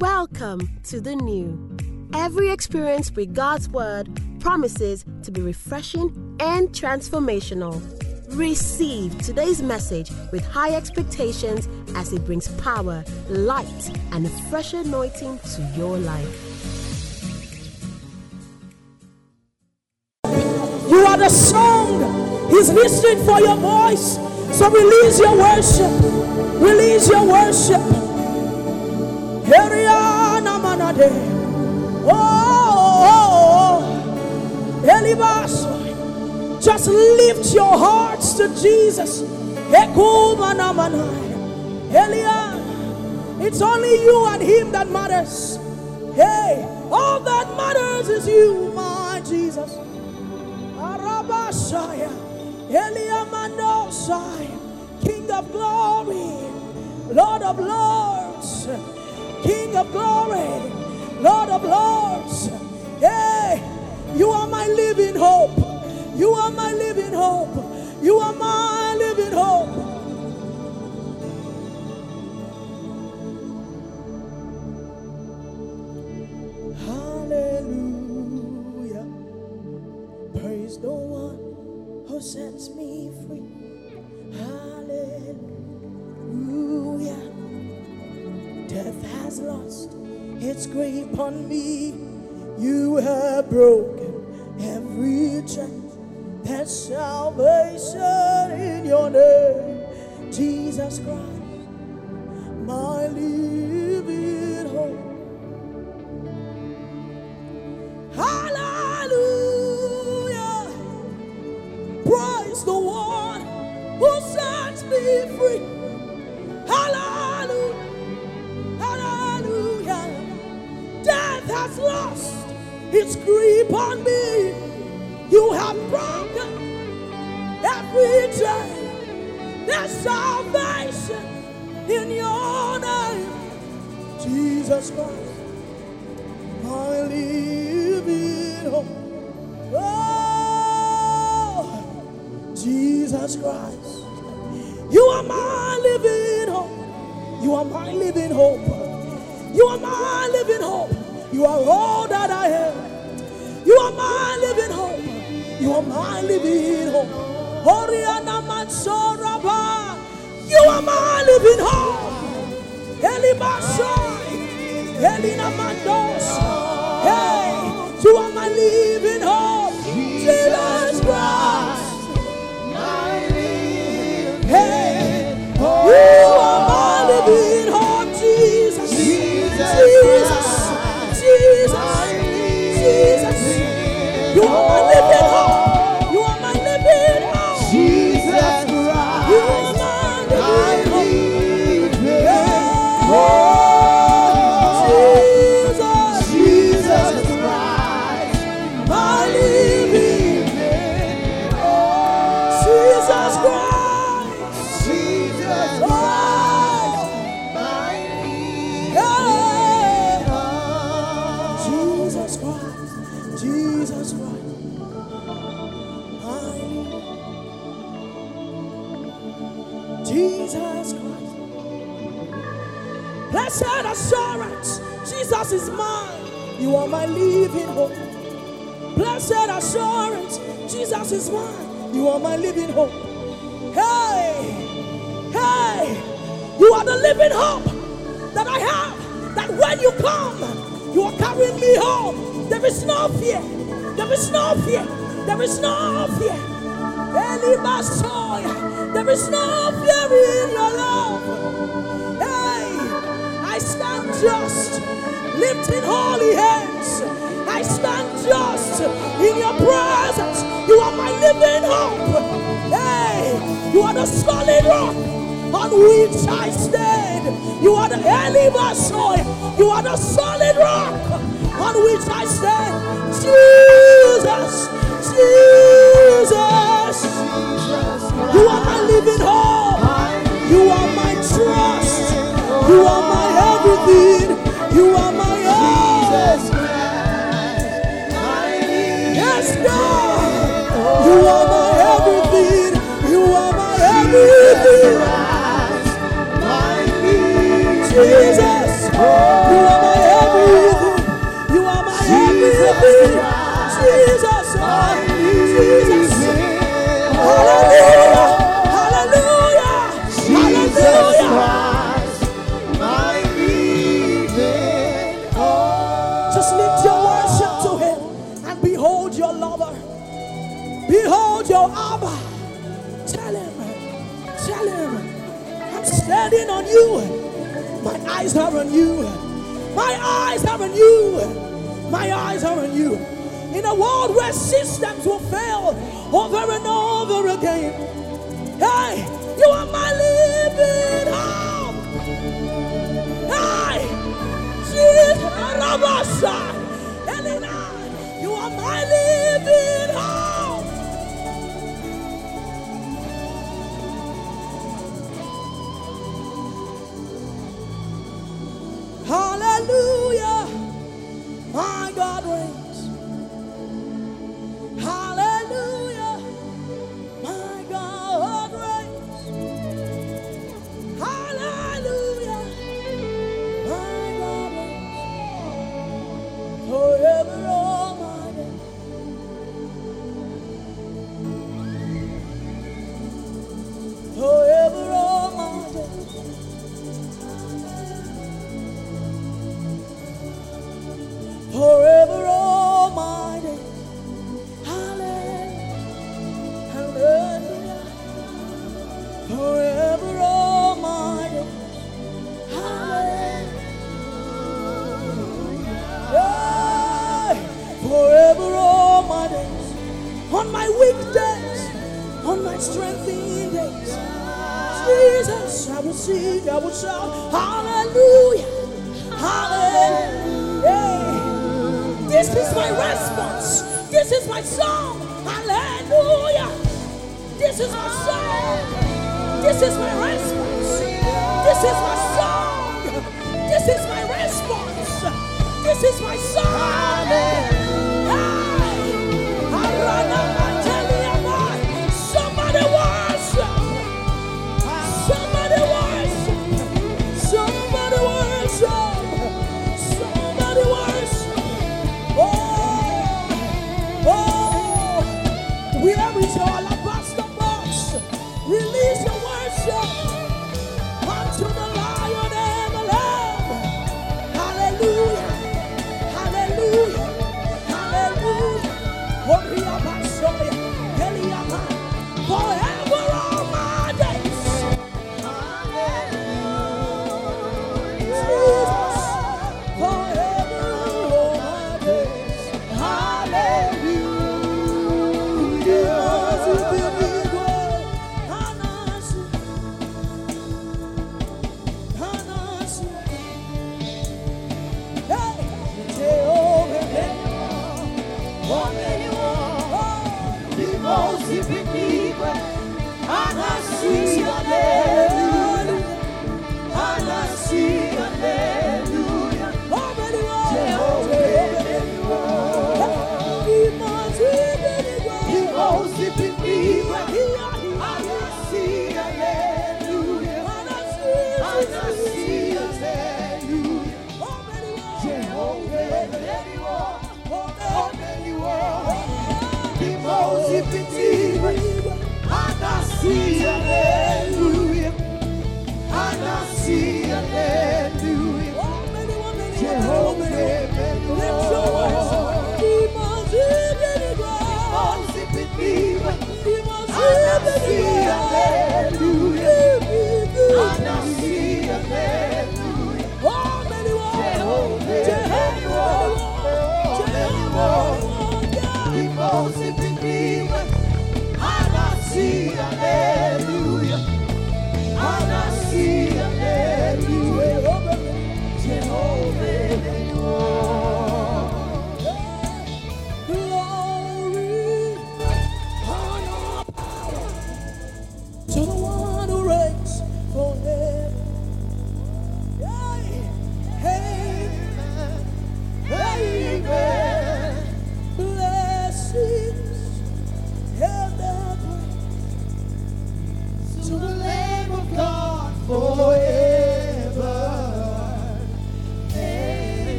Welcome to the new. Every experience with God's Word promises to be refreshing and transformational. Receive today's message with high expectations as it brings power, light, and a fresh anointing to your life. You are the song He's listening for your voice. So release your worship. Release your worship. Heriana manade. Oh, Elibaso. Just lift your hearts to Jesus. Elian. It's only you and Him that matters. Hey, all that matters is you, my Jesus. Arabashaya. Eliamandosai. King of glory. Lord of lords. King of glory, Lord of lords. Hey, you are my living hope. You are my living hope. You are my living hope. Hallelujah. Praise the one who sets me free. Hallelujah. Death has lost its grip on me. You have broken every chain. There's salvation in your name, Jesus Christ, my living Ele não mandou. Is mine. You are my living hope. Hey, hey, you are the living hope that I have. That when you come, you are carrying me home. There is no fear. There is no fear. There is no fear. There is no fear in your love. Hey, I stand just, lifting holy hands. I stand just in your presence. You are my living hope. Hey, you are the solid rock on which I stand. You are the Elimasoy. You are the solid rock on which I stand. Jesus, Jesus. You are my living hope. You are my trust. You are my everything. You are my all yes, God. You are my everything. You are my everything. Jesus, you are my everything. You are my everything. Jesus, my Jesus. Hallelujah. Hallelujah. Hallelujah. Your Abba. Tell Him, tell Him, I'm standing on you. My eyes are on you. My eyes are on you. My eyes are on you. In a world where systems will fail over and over again. Hey, you are my living hope. Hey, Jesus, Elena, you are my living On my weekdays, on my strengthening days. Jesus, I will sing, I will shout, Hallelujah. Hallelujah. This is my response. This is my song. Hallelujah. This is my song. This is my response. This is my song. This is my response. This is my song.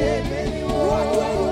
Jehovah, many ways.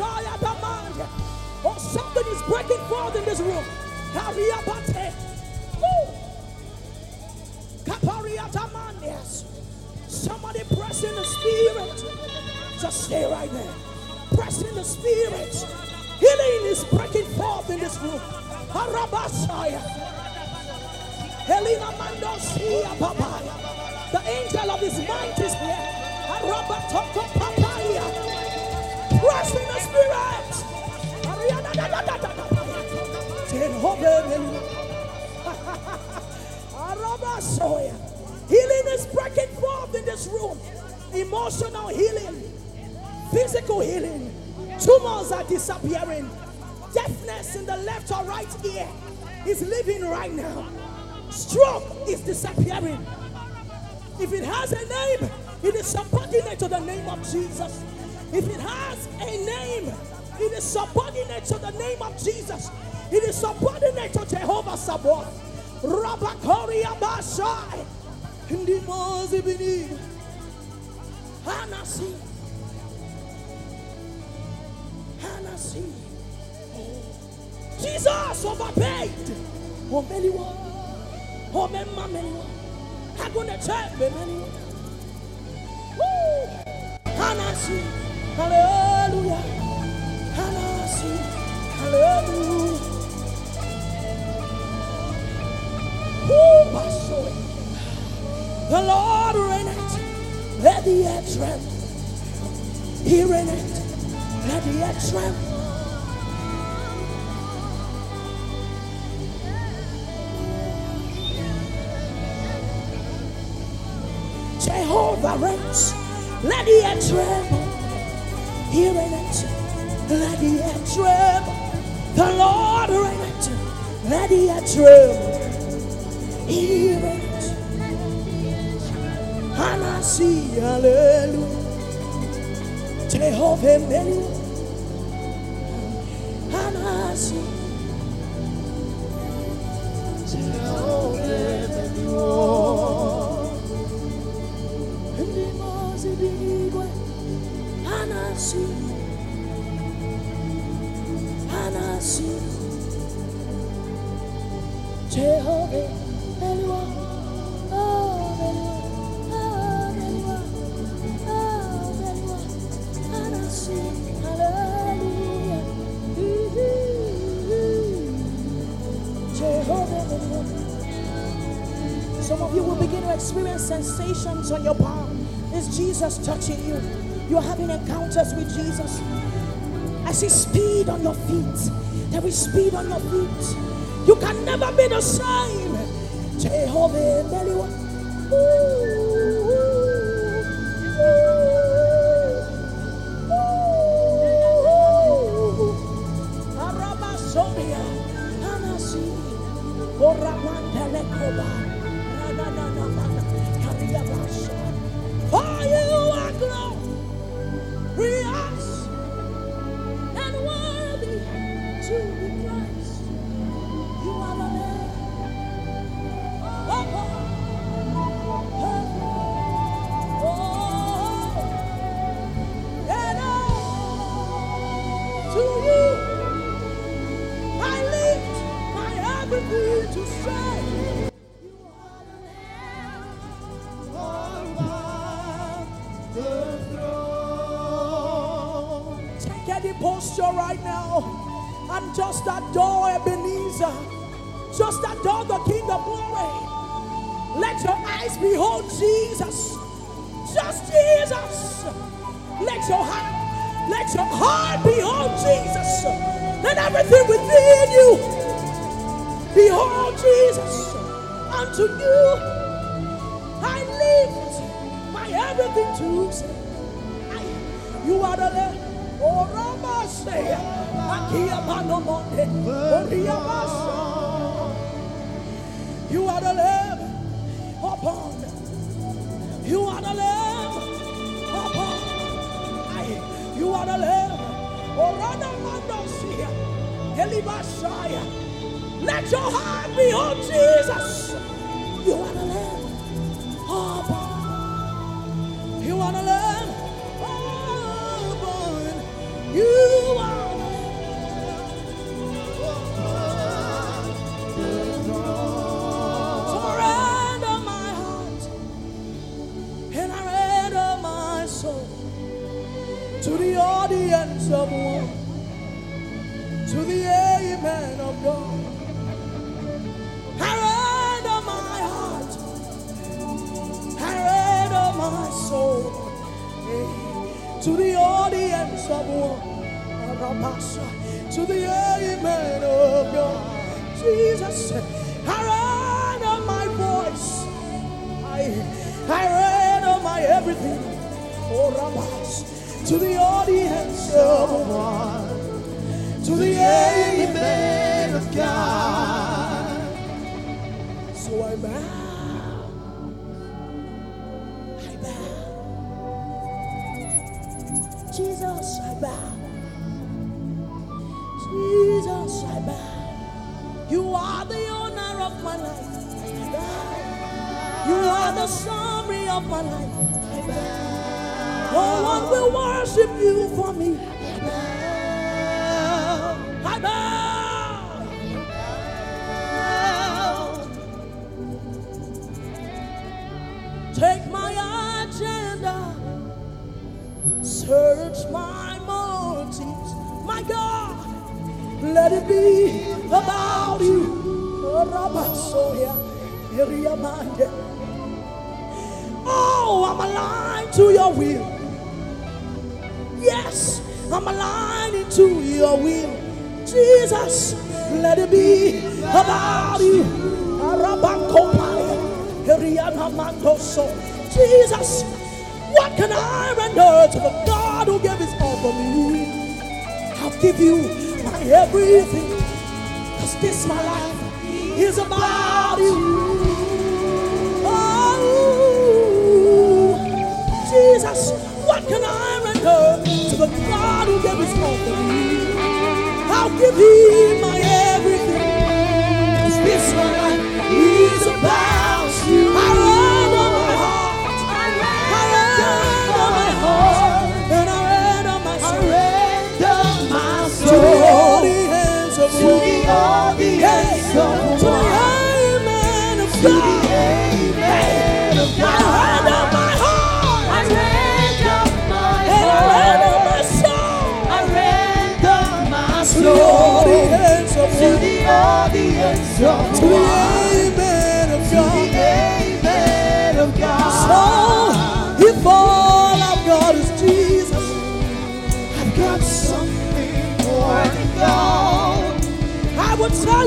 Oh, something is breaking forth in this room. Somebody press in the spirit. Just stay right there. Press in the spirit. Healing is breaking forth in this room. Harabasaya. Helena Mandosia Papaya. The angel of his might is here. Arabatoko Papaya. Press in the spirit. Healing is breaking forth in this room. Emotional healing, physical healing. Tumors are disappearing. Deafness in the left or right ear is leaving right now. Stroke is disappearing. If it has a name, it is subordinate to the name of Jesus. If it has a name, it is subordinate to the name of Jesus. It is subordinate to Jehovah Sabaoth. Rabakori Abashai. Ndimozi bini. Hanasi. Hanasi. Jesus overpaid. Omeliwa. Omemma meliwa. Hagone chembe meliwa. Woo. Hanasi. Hanasi. Hallelujah. Hallelujah. Woo. The Lord reigneth. Let the earth tremble. He reigneth. Let the earth tremble. Jehovah reigns. Let the earth tremble. He reigneth. Let the tremble. The Lord reigneth. Let the tremble. He reigneth. Hanasi, hallelujah. Jehovah Melu. Hanasi. Jehovah, many Oh. Oh. Oh. Some of you will begin to experience sensations on your palm. Is Jesus touching you? You're having encounters with Jesus. I see speed on your feet. There is speed on your feet. You can never be the same. Jehovah Jesus. Just Jesus. Let your heart, let your heart behold Jesus. Let everything within you be behold Jesus. Unto you I lift my everything to. I- You are the Lamb. Oh, Rama say, Akia Panomonde, Oh, Riabasa. Let your heart be on Jesus. You are the owner of my life. You are the summary of my life. Worship you for me. I bow. Take my agenda. Search my motives. My God. Let it be about you. Oh, I'm aligned to your will. Yes, I'm aligned into your will. Jesus, let it be about you. Jesus, what can I render to the God who gave his all for me? I'll give you everything. Cause this my life is about you. Oh, Jesus, what can I render to the God who gave his all for me? I'll give him my everything. Cause this my life is about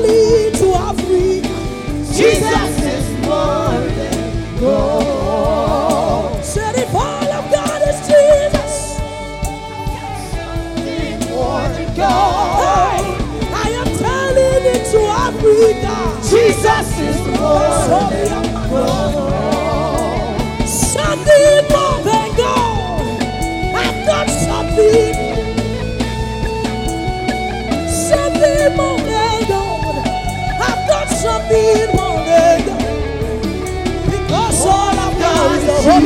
to Africa. Jesus is more than gold. Said if all I've got is Jesus, Something more gold. hey, I am telling it to Africa. Jesus is more than Something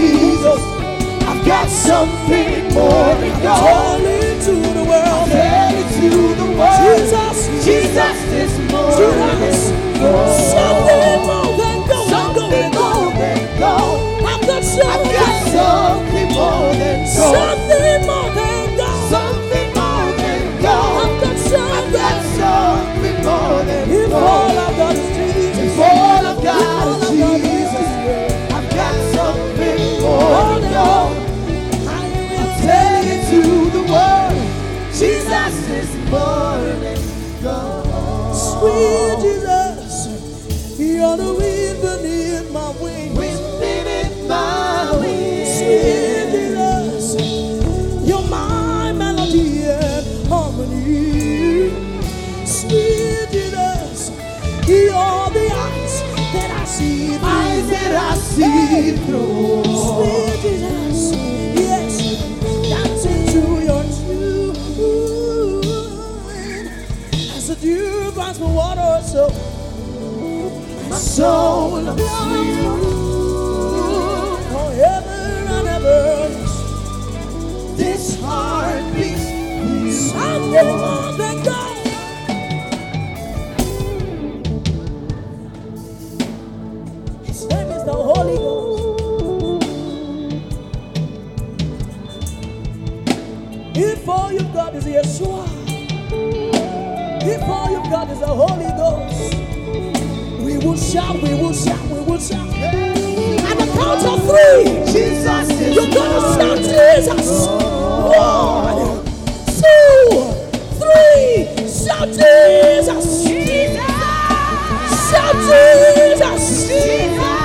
is the Holy Ghost. I've got something more than gold. Calling to the world. It to the world. Jesus, Yeshua. If all you've got is the Holy Ghost, we will shout, we will shout, we will shout. At the count of three, Jesus is you're gonna shout Jesus. One, two, three. Shout Jesus. Shout Jesus. Shout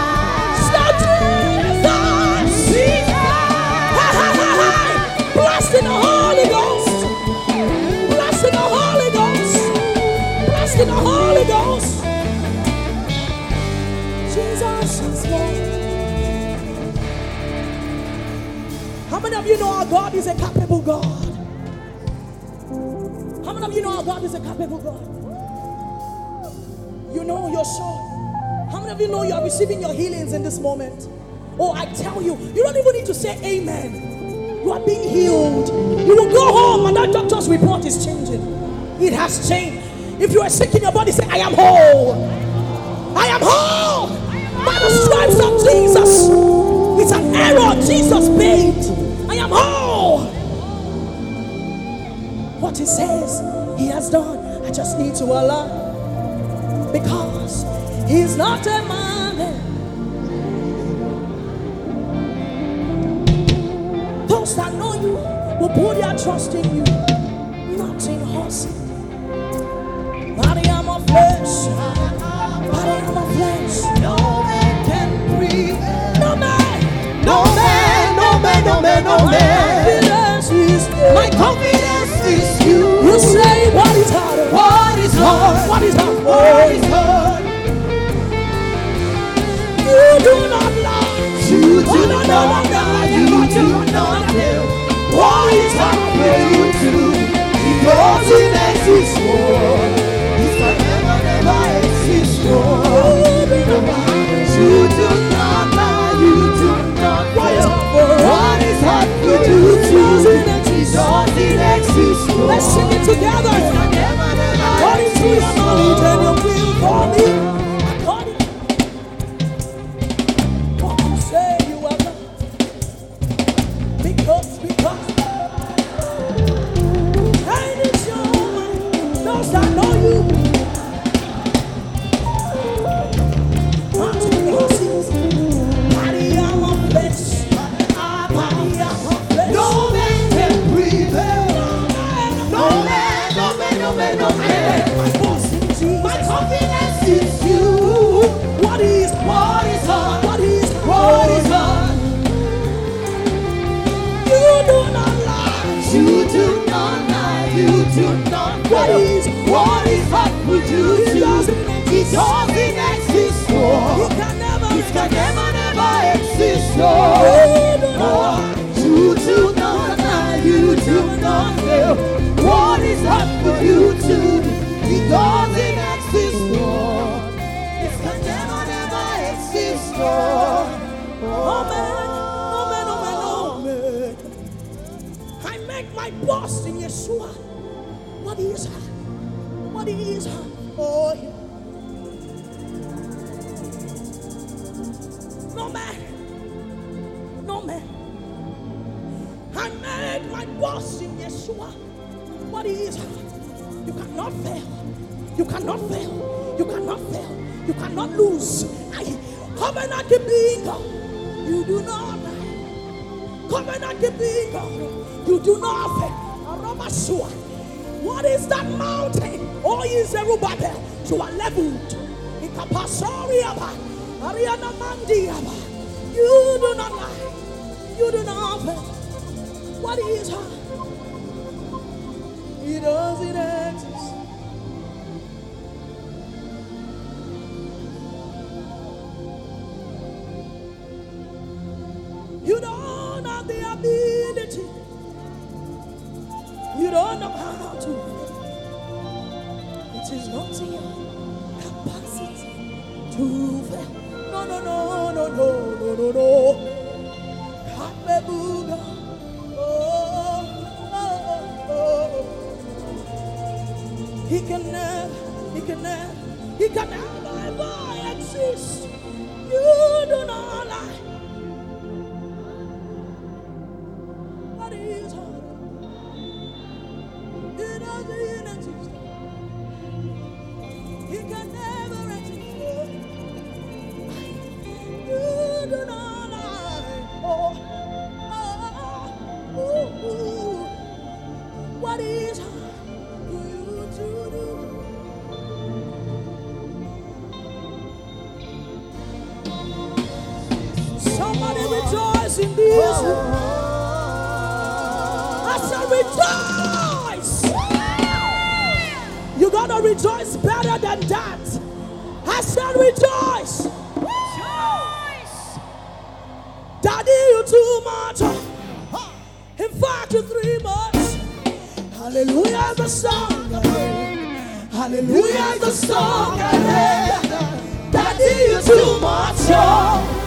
many of you know our God is a capable God? How many of you know our God is a capable God? You know you're sure. How many of you know you are receiving your healings in this moment? Oh, I tell you, you don't even need to say amen. You are being healed. You will go home and that doctor's report is changing. It has changed. If you are sick in your body, say, I am whole. I am whole. By the stripes of Jesus. It's an error Jesus paid. What he says, he has done. I just need to allow. Because he's not a man. Those that know you will put their trust in you, not in horses. Body I'm of flesh. Body I'm of flesh. No man can prevail. No man. No man, no man, no man, no man. My man. confidence is you. My confidence What is hard? What is hard? What is hard? You do not lie. You Oh, do no, no, not no, no, lie. You do no, not no. fail. What is you to do? Because it exists for. It can never, never exist for. Oh, you do not lie. You do not What is fail. you? What is hard for you to do? Doesn't exist. Doesn't. Let's sing it together. Knowledge for. and your will for. Is hard It doesn't exist. doesn't exist You for. can never. It can never, never exist You for. do not lie. You do not lie, you do not fail. What is hard for you to do? It doesn't exist. It can never, never exist, Lord. Oh man, oh man, oh man, oh man. I make my boast in Yeshua. What is her? What is Oh, yeah. no man, no man. I make my boast in Yeshua. What is? You cannot fail. You cannot fail. You cannot fail. You cannot lose. I covenant keeping God. You do not. Covenant keeping God. You do not fail. What is that mountain? Is Zerubbabel. You are leveled. Ariana Mandiaba. You do not lie. You do not fail. What is her? It doesn't exist. You don't have the ability. His I said, rejoice. You gotta rejoice better than that. I said, rejoice. Daddy, you too much. In fact, you three months. Hallelujah, the song. Hallelujah, the song. Daddy, you too much.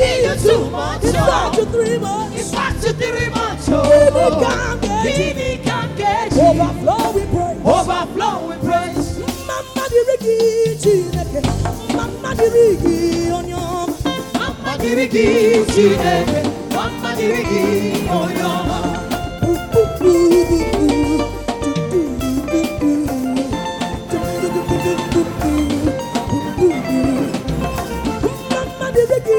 did you two months. It's you to three months. It's back to three months. Oh, come get. come get. Overflow we praise. Overflow we praise. Mama di dirigi chineke. Mama di dirigi onyoma. Mama di dirigi chineke. Mama di dirigi onyoma.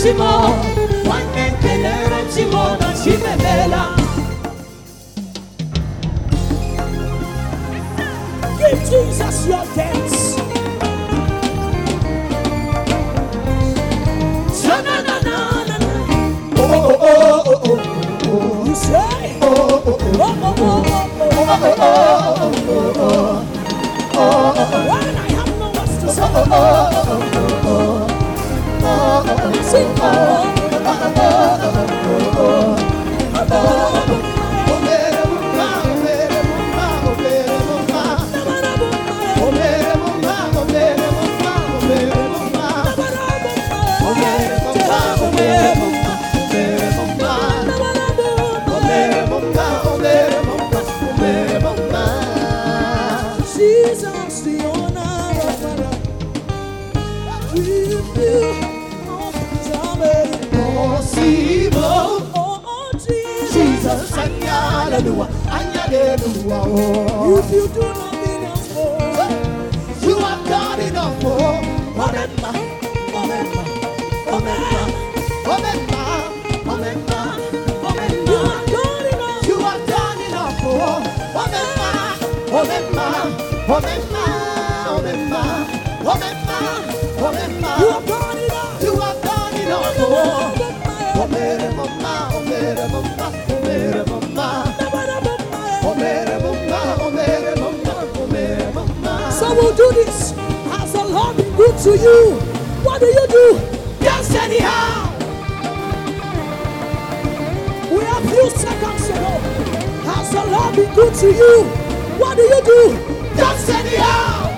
Chimo, wanne kelere chimo na chimemela. Give Jesus your dance. Shana na na na na. Oh, oh, oh, oh, oh. You say? Oh, oh, oh, oh, oh, Few seconds to go. Has the Lord been good to you? What do you do? Dance anyhow.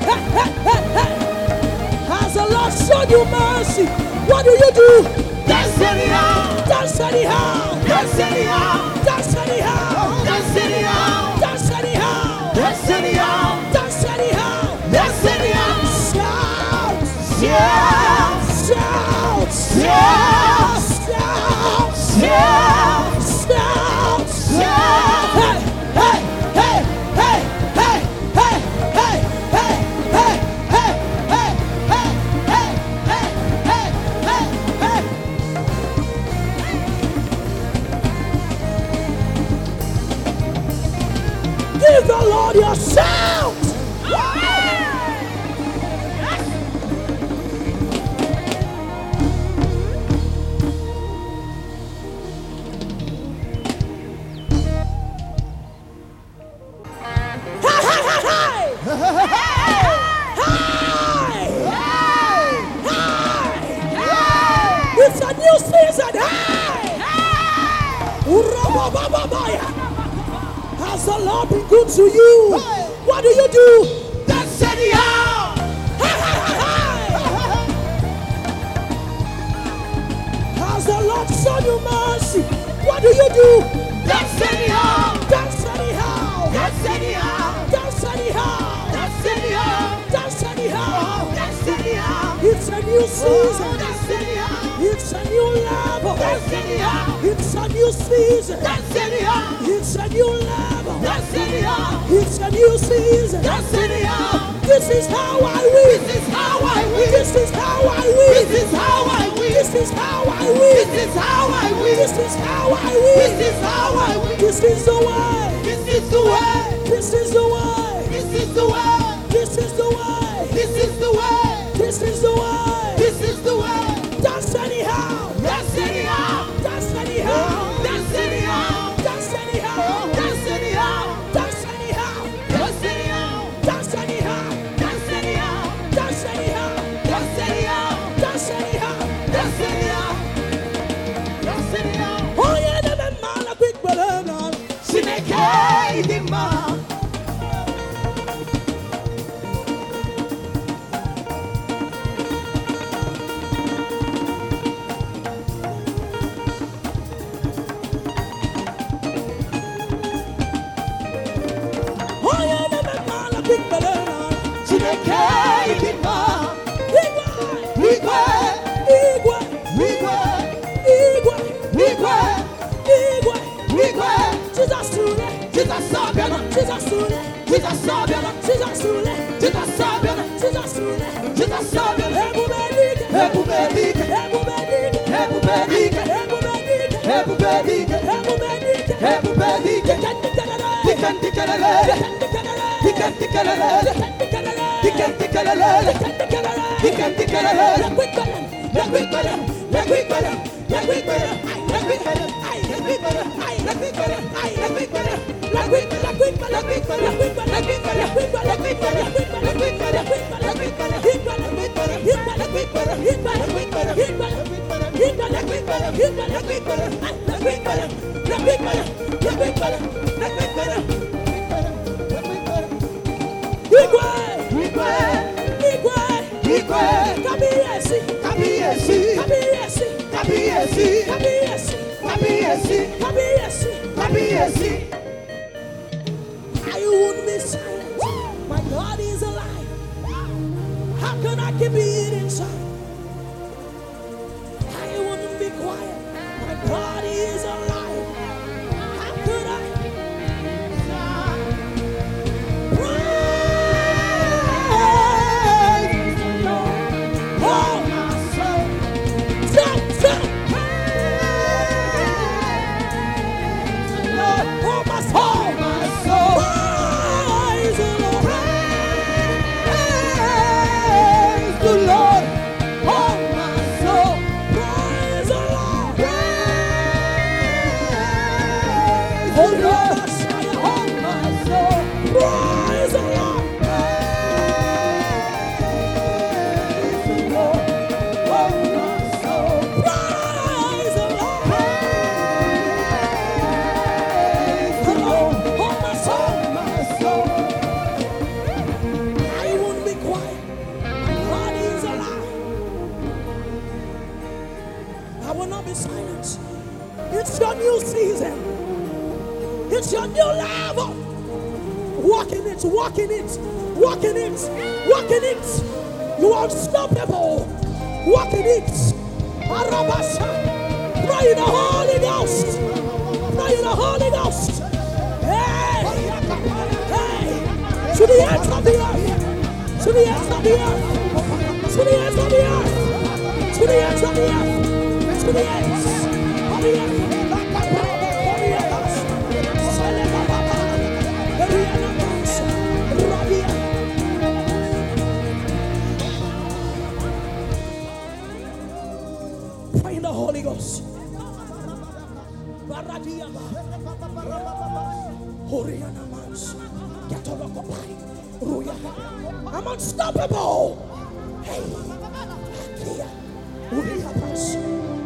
Hey, hey, hey, hey. Has the Lord shown you mercy? What do you do? Dance anyhow. Dance anyhow. Dance anyhow. Dance anyhow. Has the Lord been good to you? Hey! What do you do? That's anyhow. Has the Lord shown you mercy? What do you do? That's anyhow. Dance anyhow. Dance anyhow. Dance anyhow. It's a new season. Anyhow. It's a new level. It's a new season. It's a new level. It's a new season. This is how I win. This is how I win. This is how I win. This is how I win. This is how I win. This is how I win. This is how I win. This is how I win. This is the way. This is the way. This is the way. This is the way. This is the way. This is the way. This is the way. Jesus soon, Jesus sabia, Jesus soon, Jesus sabia, Jesus soon, Jesus sabia, Hebu Medik, Hebu Medik, Hebu Medik, Hebu Medik, Hebu Medik, Hebu Medik, Hebu Medik, Hebu Medik, Dikan dikalale, dikan dikalale, dikan dikalale, dikan dikalale, Lakwikolam, lakwikolam, lakwikolam, lakwikolam, lakwikolam, lakwikolam, Kabiyesi, Kabiyesi, I won't be silent. My God is alive. How can I keep it? Walk in it. Arabasha. Pray in the Holy Ghost. Pray in the Holy Ghost. Hey! Hey! To the ends of the earth. To the ends of the earth. To the ends of the earth. To the ends of the earth. To the ends of the earth. I'm unstoppable. Hey. Akia.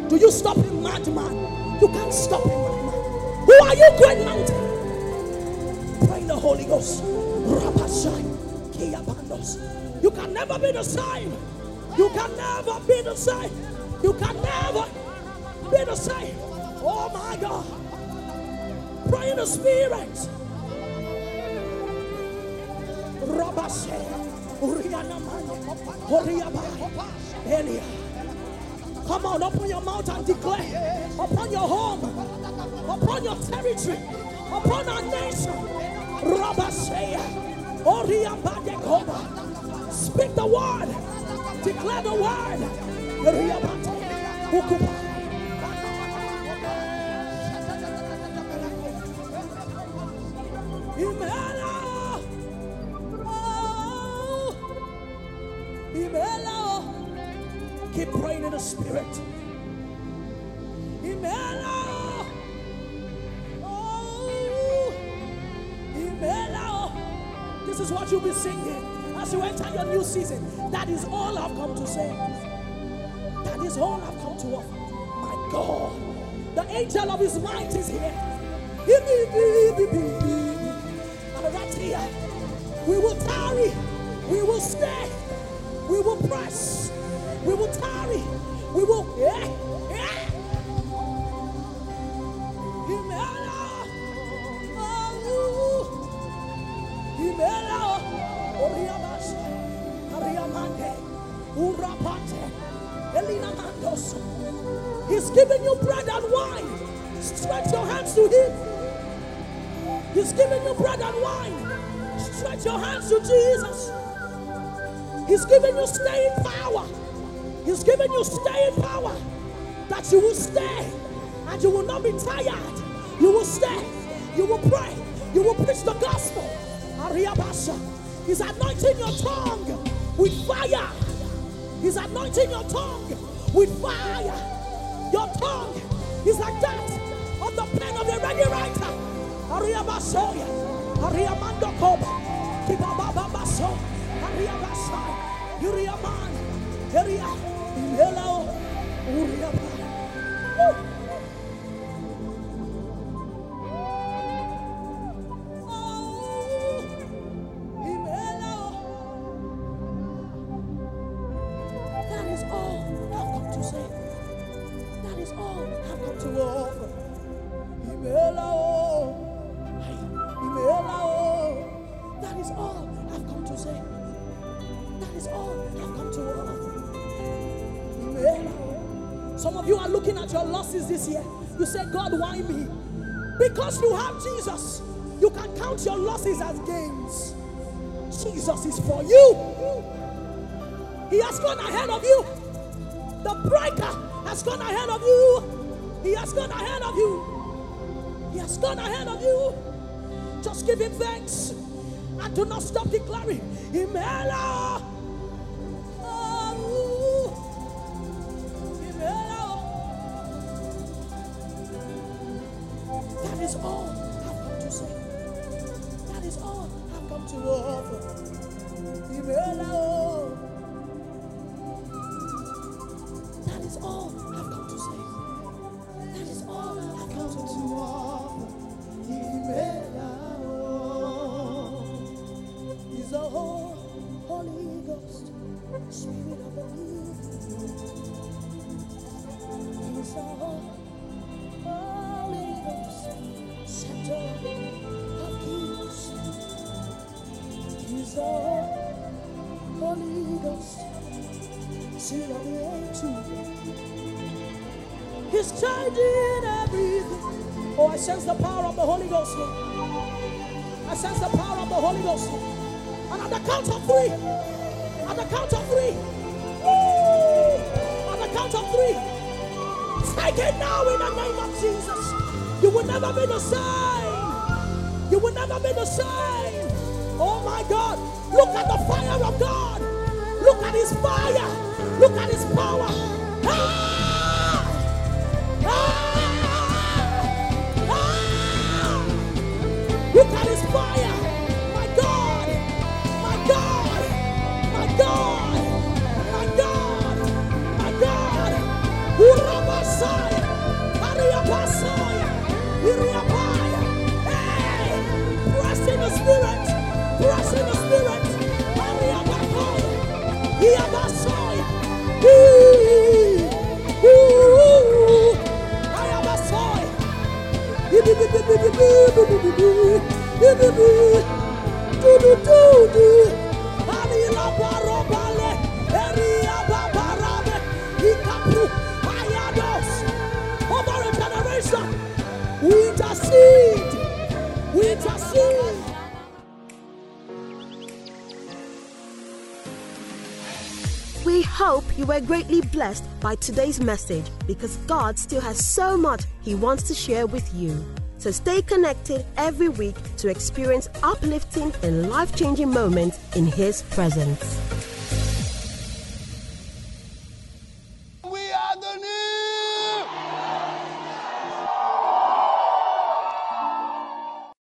Do you stop him, madman? You can't stop him, madman. Who are you, great mountain? Pray the Holy Ghost. Rabashai. Kia Bandos. You can never be the same. You can never be the same. You can never be the same. Oh my God. Pray in the spirit. Rabashe. Uriana Mane. Elia. Come on, open your mouth and declare upon your home, upon your territory, upon our nation. Rabashe. Oriaba de Koba. Speak the word. Declare the word. Riabate. Ukupa. What you'll be singing as you enter your new season. That is all I've come to say. That is all I've come to offer. My God. The angel of his might is here. Right here. We will tarry. We will stay. Giving you staying power. He's giving you staying power that you will stay and you will not be tired. You will stay. You will pray. You will preach the gospel. Ariabasha. He's anointing your tongue with fire. He's anointing your tongue with fire. Your tongue is like that of the pen of a ready writer. Ariabasoya. Ariamando Koba. Kibaba Baso. Ariabasai. Uriaman. Eria. Hello. Uriaba. Woo. As gains. Jesus is for you. He has gone ahead of you. The breaker has gone ahead of you. He has gone ahead of you. He has gone ahead of you. Just give him thanks and do not stop declaring. Imela. To offer. I sense the power of the Holy Ghost. I sense the power of the Holy Ghost. And at the count of three, at the count of three, woo, at the count of three, take it now in the name of Jesus. You will never be the same. You will never be the same. Oh my God. Look at the fire of God. Look at his fire. Look at his power. We hope you were greatly blessed by today's message because God still has so much He wants to share with you. So stay connected every week to experience uplifting and life changing moments in His presence.